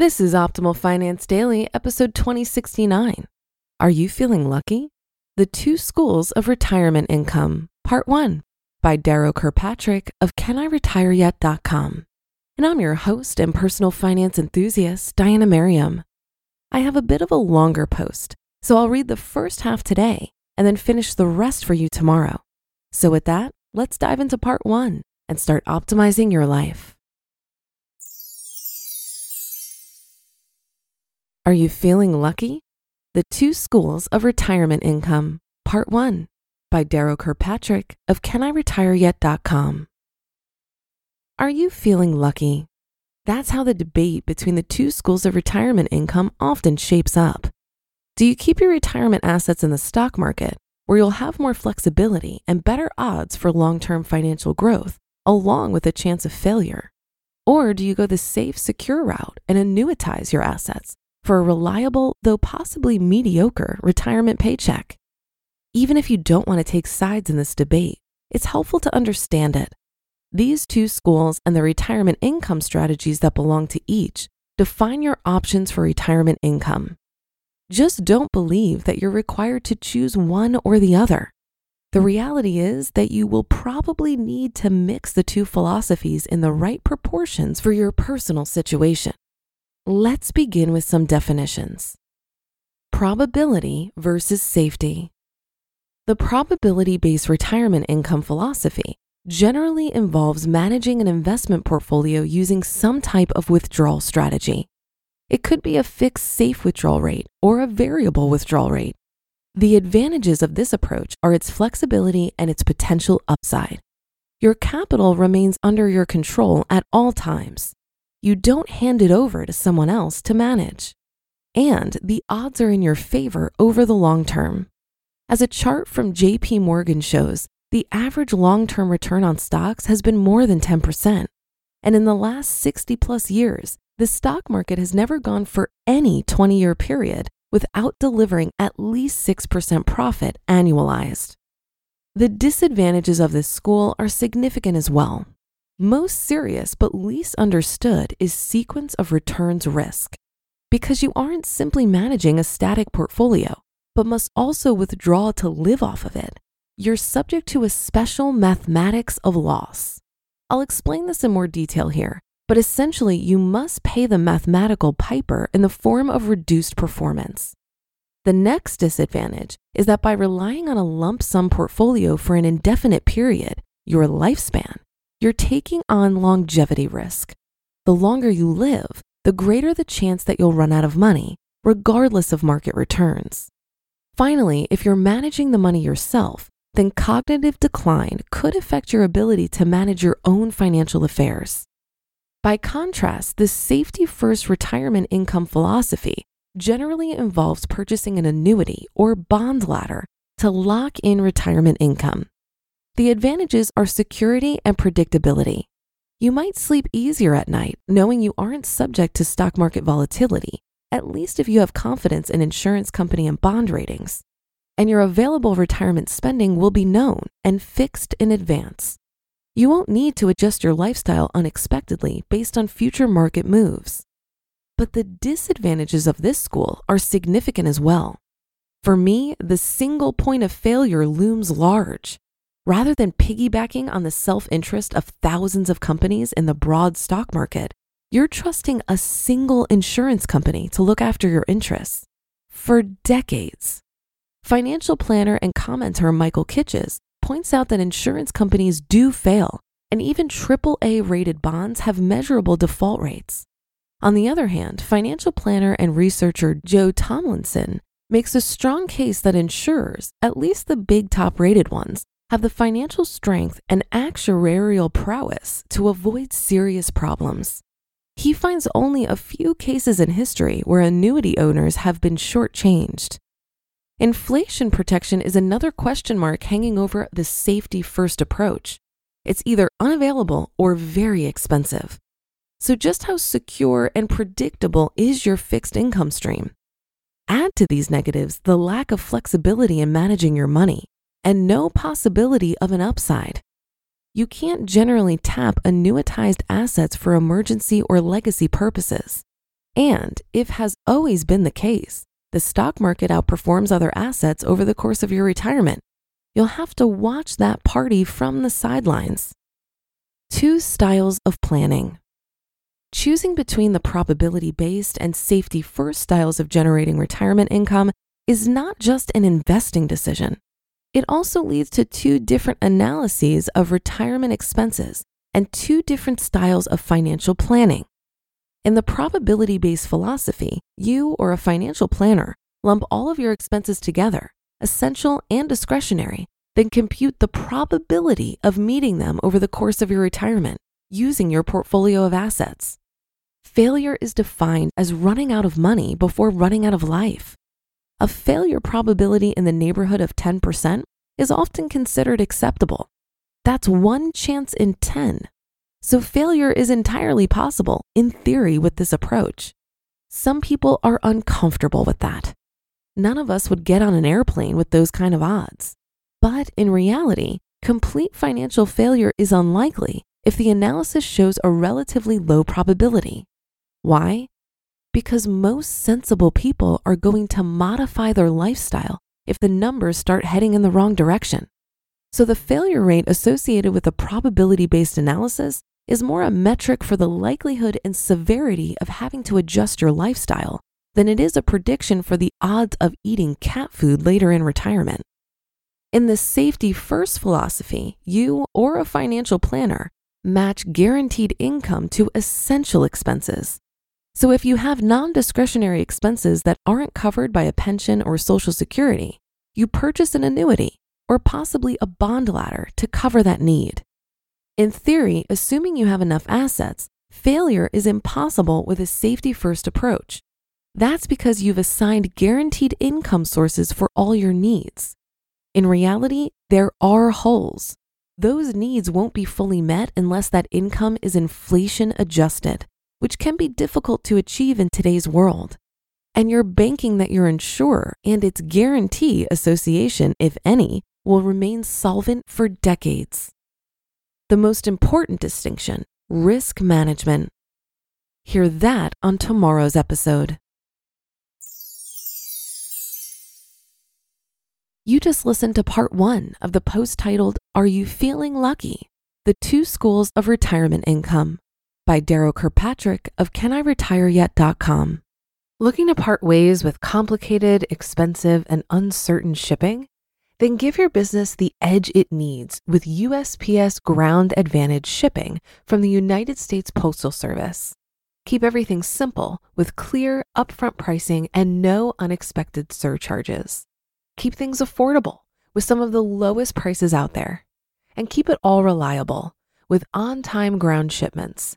This is Optimal Finance Daily, episode 2069. Are you feeling lucky? The Two Schools of Retirement Income, Part 1, by Darrow Kirkpatrick of CanIRetireYet.com. And I'm your host and personal finance enthusiast, Diana Merriam. I have a bit of a longer post, so I'll read the first half today and then finish the rest for you tomorrow. So, with that, let's dive into Part 1 and start optimizing your life. Are you feeling lucky? The Two Schools of Retirement Income, Part 1, by Darrow Kirkpatrick of CanIRetireYet.com. Are you feeling lucky? That's how the debate between the two schools of retirement income often shapes up. Do you keep your retirement assets in the stock market, where you'll have more flexibility and better odds for long term financial growth, along with a chance of failure? Or do you go the safe, secure route and annuitize your assets? For a reliable, though possibly mediocre, retirement paycheck. Even if you don't want to take sides in this debate, it's helpful to understand it. These two schools and the retirement income strategies that belong to each define your options for retirement income. Just don't believe that you're required to choose one or the other. The reality is that you will probably need to mix the two philosophies in the right proportions for your personal situation. Let's begin with some definitions. Probability versus safety. The probability based retirement income philosophy generally involves managing an investment portfolio using some type of withdrawal strategy. It could be a fixed safe withdrawal rate or a variable withdrawal rate. The advantages of this approach are its flexibility and its potential upside. Your capital remains under your control at all times you don't hand it over to someone else to manage. And the odds are in your favor over the long term. As a chart from JP Morgan shows, the average long term return on stocks has been more than 10%. And in the last 60 plus years, the stock market has never gone for any 20 year period without delivering at least 6% profit annualized. The disadvantages of this school are significant as well. Most serious but least understood is sequence of returns risk. Because you aren't simply managing a static portfolio, but must also withdraw to live off of it, you're subject to a special mathematics of loss. I'll explain this in more detail here, but essentially, you must pay the mathematical piper in the form of reduced performance. The next disadvantage is that by relying on a lump sum portfolio for an indefinite period, your lifespan, you're taking on longevity risk. The longer you live, the greater the chance that you'll run out of money, regardless of market returns. Finally, if you're managing the money yourself, then cognitive decline could affect your ability to manage your own financial affairs. By contrast, the safety first retirement income philosophy generally involves purchasing an annuity or bond ladder to lock in retirement income. The advantages are security and predictability. You might sleep easier at night knowing you aren't subject to stock market volatility, at least if you have confidence in insurance company and bond ratings. And your available retirement spending will be known and fixed in advance. You won't need to adjust your lifestyle unexpectedly based on future market moves. But the disadvantages of this school are significant as well. For me, the single point of failure looms large. Rather than piggybacking on the self interest of thousands of companies in the broad stock market, you're trusting a single insurance company to look after your interests. For decades, financial planner and commenter Michael Kitces points out that insurance companies do fail, and even AAA rated bonds have measurable default rates. On the other hand, financial planner and researcher Joe Tomlinson makes a strong case that insurers, at least the big top rated ones, have the financial strength and actuarial prowess to avoid serious problems. He finds only a few cases in history where annuity owners have been shortchanged. Inflation protection is another question mark hanging over the safety first approach. It's either unavailable or very expensive. So, just how secure and predictable is your fixed income stream? Add to these negatives the lack of flexibility in managing your money and no possibility of an upside. You can't generally tap annuitized assets for emergency or legacy purposes. And if has always been the case, the stock market outperforms other assets over the course of your retirement. You'll have to watch that party from the sidelines. Two styles of planning. Choosing between the probability based and safety first styles of generating retirement income is not just an investing decision. It also leads to two different analyses of retirement expenses and two different styles of financial planning. In the probability based philosophy, you or a financial planner lump all of your expenses together, essential and discretionary, then compute the probability of meeting them over the course of your retirement using your portfolio of assets. Failure is defined as running out of money before running out of life. A failure probability in the neighborhood of 10% is often considered acceptable. That's one chance in 10 so failure is entirely possible in theory with this approach. Some people are uncomfortable with that. None of us would get on an airplane with those kind of odds. But in reality, complete financial failure is unlikely if the analysis shows a relatively low probability. Why? Because most sensible people are going to modify their lifestyle if the numbers start heading in the wrong direction. So the failure rate associated with a probability based analysis is more a metric for the likelihood and severity of having to adjust your lifestyle than it is a prediction for the odds of eating cat food later in retirement. In the safety first philosophy, you or a financial planner match guaranteed income to essential expenses. So if you have non discretionary expenses that aren't covered by a pension or social security, you purchase an annuity or possibly a bond ladder to cover that need. In theory, assuming you have enough assets, failure is impossible with a safety first approach. That's because you've assigned guaranteed income sources for all your needs. In reality, there are holes. Those needs won't be fully met unless that income is inflation adjusted, which can be difficult to achieve in today's world. And you're banking that your insurer and its guarantee association, if any, will remain solvent for decades the most important distinction risk management. Hear that on tomorrow's episode. You just listened to part one of the post titled Are You Feeling Lucky? The Two Schools of Retirement Income by Darrow Kirkpatrick of CanIRetireYet.com. Looking to part ways with complicated, expensive, and uncertain shipping? Then give your business the edge it needs with USPS Ground Advantage shipping from the United States Postal Service. Keep everything simple with clear, upfront pricing and no unexpected surcharges. Keep things affordable with some of the lowest prices out there. And keep it all reliable with on time ground shipments.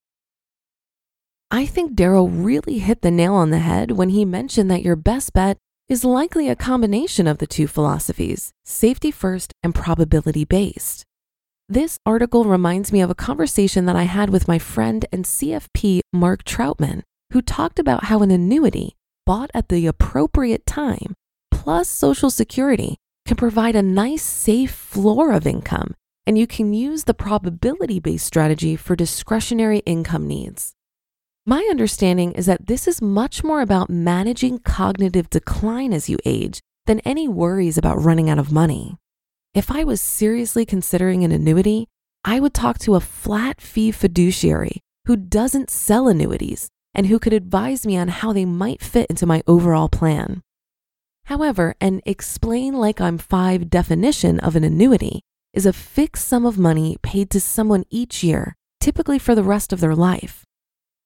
I think Daryl really hit the nail on the head when he mentioned that your best bet is likely a combination of the two philosophies safety first and probability based. This article reminds me of a conversation that I had with my friend and CFP, Mark Troutman, who talked about how an annuity bought at the appropriate time plus Social Security can provide a nice, safe floor of income, and you can use the probability based strategy for discretionary income needs. My understanding is that this is much more about managing cognitive decline as you age than any worries about running out of money. If I was seriously considering an annuity, I would talk to a flat fee fiduciary who doesn't sell annuities and who could advise me on how they might fit into my overall plan. However, an explain like I'm five definition of an annuity is a fixed sum of money paid to someone each year, typically for the rest of their life.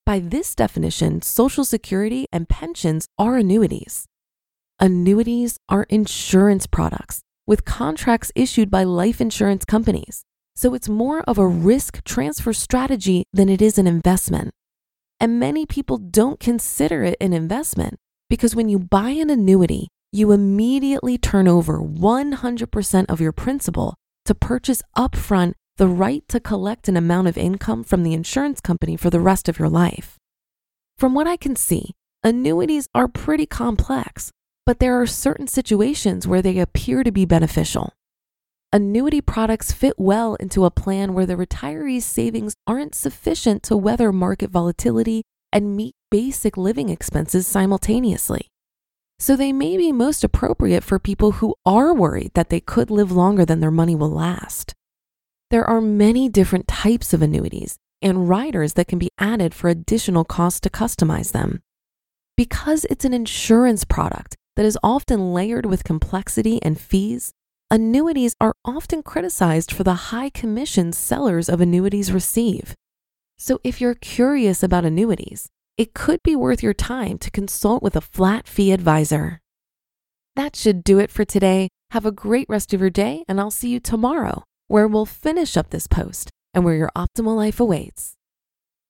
By this definition, Social Security and pensions are annuities. Annuities are insurance products with contracts issued by life insurance companies, so it's more of a risk transfer strategy than it is an investment. And many people don't consider it an investment because when you buy an annuity, you immediately turn over 100% of your principal to purchase upfront the right to collect an amount of income from the insurance company for the rest of your life. From what I can see, annuities are pretty complex, but there are certain situations where they appear to be beneficial. Annuity products fit well into a plan where the retiree's savings aren't sufficient to weather market volatility and meet basic living expenses simultaneously. So they may be most appropriate for people who are worried that they could live longer than their money will last. There are many different types of annuities and riders that can be added for additional costs to customize them. Because it's an insurance product that is often layered with complexity and fees, annuities are often criticized for the high commissions sellers of annuities receive. So if you're curious about annuities, it could be worth your time to consult with a flat fee advisor. That should do it for today. Have a great rest of your day, and I'll see you tomorrow where we'll finish up this post and where your optimal life awaits.